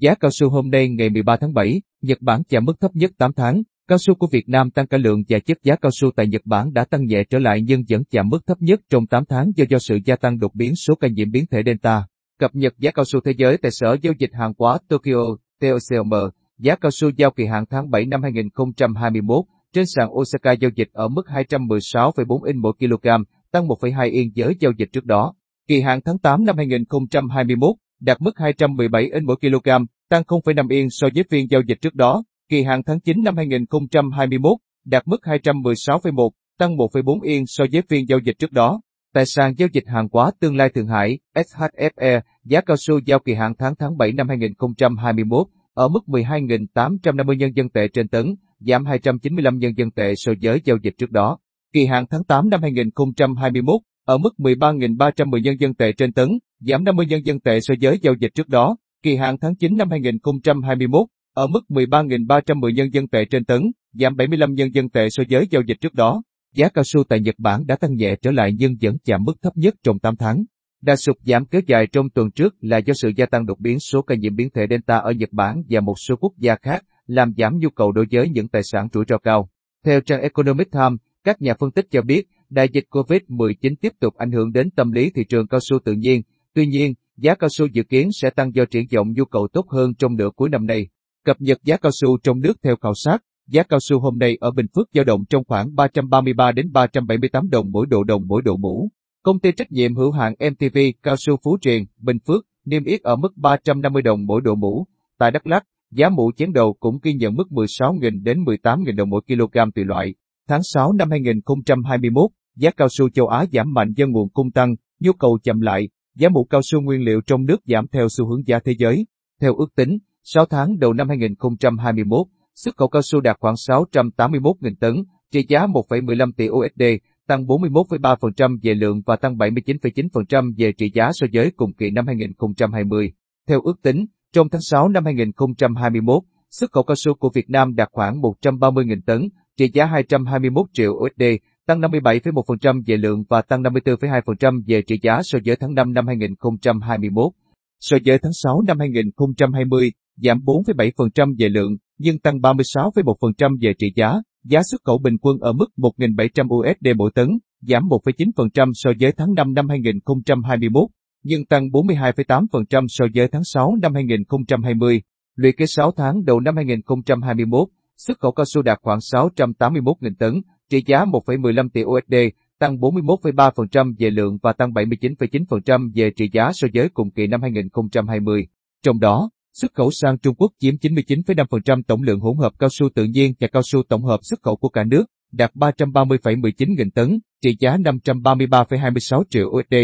Giá cao su hôm nay ngày 13 tháng 7, Nhật Bản chạm mức thấp nhất 8 tháng. Cao su của Việt Nam tăng cả lượng và chất giá cao su tại Nhật Bản đã tăng nhẹ trở lại nhưng vẫn chạm mức thấp nhất trong 8 tháng do do sự gia tăng đột biến số ca nhiễm biến thể Delta. Cập nhật giá cao su thế giới tại Sở Giao dịch Hàng hóa Tokyo, TOCM, giá cao su giao kỳ hạn tháng 7 năm 2021 trên sàn Osaka giao dịch ở mức 216,4 in mỗi kg, tăng 1,2 yên với giao dịch trước đó. Kỳ hạn tháng 8 năm 2021 đạt mức 217 in mỗi kg, tăng 0,5 yên so với phiên giao dịch trước đó. Kỳ hạn tháng 9 năm 2021 đạt mức 216,1, tăng 1,4 yên so với phiên giao dịch trước đó. Tại sàn giao dịch hàng hóa tương lai Thượng Hải, SHFE, giá cao su giao kỳ hạn tháng tháng 7 năm 2021 ở mức 12.850 nhân dân tệ trên tấn, giảm 295 nhân dân tệ so với giao dịch trước đó. Kỳ hạn tháng 8 năm 2021 ở mức 13.310 nhân dân tệ trên tấn, giảm 50 nhân dân tệ so với giao dịch trước đó. Kỳ hạn tháng 9 năm 2021 ở mức 13.310 nhân dân tệ trên tấn, giảm 75 nhân dân tệ so với giao dịch trước đó. Giá cao su tại Nhật Bản đã tăng nhẹ trở lại nhưng vẫn chạm mức thấp nhất trong 8 tháng. Đà sụt giảm kéo dài trong tuần trước là do sự gia tăng đột biến số ca nhiễm biến thể Delta ở Nhật Bản và một số quốc gia khác, làm giảm nhu cầu đối với những tài sản rủi ro cao. Theo trang Economic Times, các nhà phân tích cho biết, đại dịch COVID-19 tiếp tục ảnh hưởng đến tâm lý thị trường cao su tự nhiên. Tuy nhiên, giá cao su dự kiến sẽ tăng do triển vọng nhu cầu tốt hơn trong nửa cuối năm nay. Cập nhật giá cao su trong nước theo khảo sát, giá cao su hôm nay ở Bình Phước dao động trong khoảng 333 đến 378 đồng mỗi độ đồng mỗi độ mũ. Công ty trách nhiệm hữu hạn MTV Cao su Phú Truyền, Bình Phước, niêm yết ở mức 350 đồng mỗi độ mũ. Tại Đắk Lắk, giá mũ chén đầu cũng ghi nhận mức 16.000 đến 18.000 đồng mỗi kg tùy loại. Tháng 6 năm 2021, giá cao su châu Á giảm mạnh do nguồn cung tăng, nhu cầu chậm lại, giá mũ cao su nguyên liệu trong nước giảm theo xu hướng giá thế giới. Theo ước tính, 6 tháng đầu năm 2021, xuất khẩu cao su đạt khoảng 681.000 tấn, trị giá 1,15 tỷ USD, tăng 41,3% về lượng và tăng 79,9% về trị giá so với cùng kỳ năm 2020. Theo ước tính, trong tháng 6 năm 2021, xuất khẩu cao su của Việt Nam đạt khoảng 130.000 tấn, trị giá 221 triệu USD, tăng 57,1% về lượng và tăng 54,2% về trị giá so với tháng 5 năm 2021. So với tháng 6 năm 2020, giảm 4,7% về lượng, nhưng tăng 36,1% về trị giá. Giá xuất khẩu bình quân ở mức 1.700 USD mỗi tấn, giảm 1,9% so với tháng 5 năm 2021, nhưng tăng 42,8% so với tháng 6 năm 2020. Lũy kế 6 tháng đầu năm 2021, xuất khẩu cao su đạt khoảng 681.000 tấn, trị giá 1,15 tỷ USD, tăng 41,3% về lượng và tăng 79,9% về trị giá so với cùng kỳ năm 2020. Trong đó, xuất khẩu sang Trung Quốc chiếm 99,5% tổng lượng hỗn hợp cao su tự nhiên và cao su tổng hợp xuất khẩu của cả nước, đạt 330,19 nghìn tấn, trị giá 533,26 triệu USD,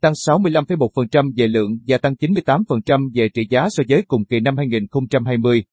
tăng 65,1% về lượng và tăng 98% về trị giá so với cùng kỳ năm 2020.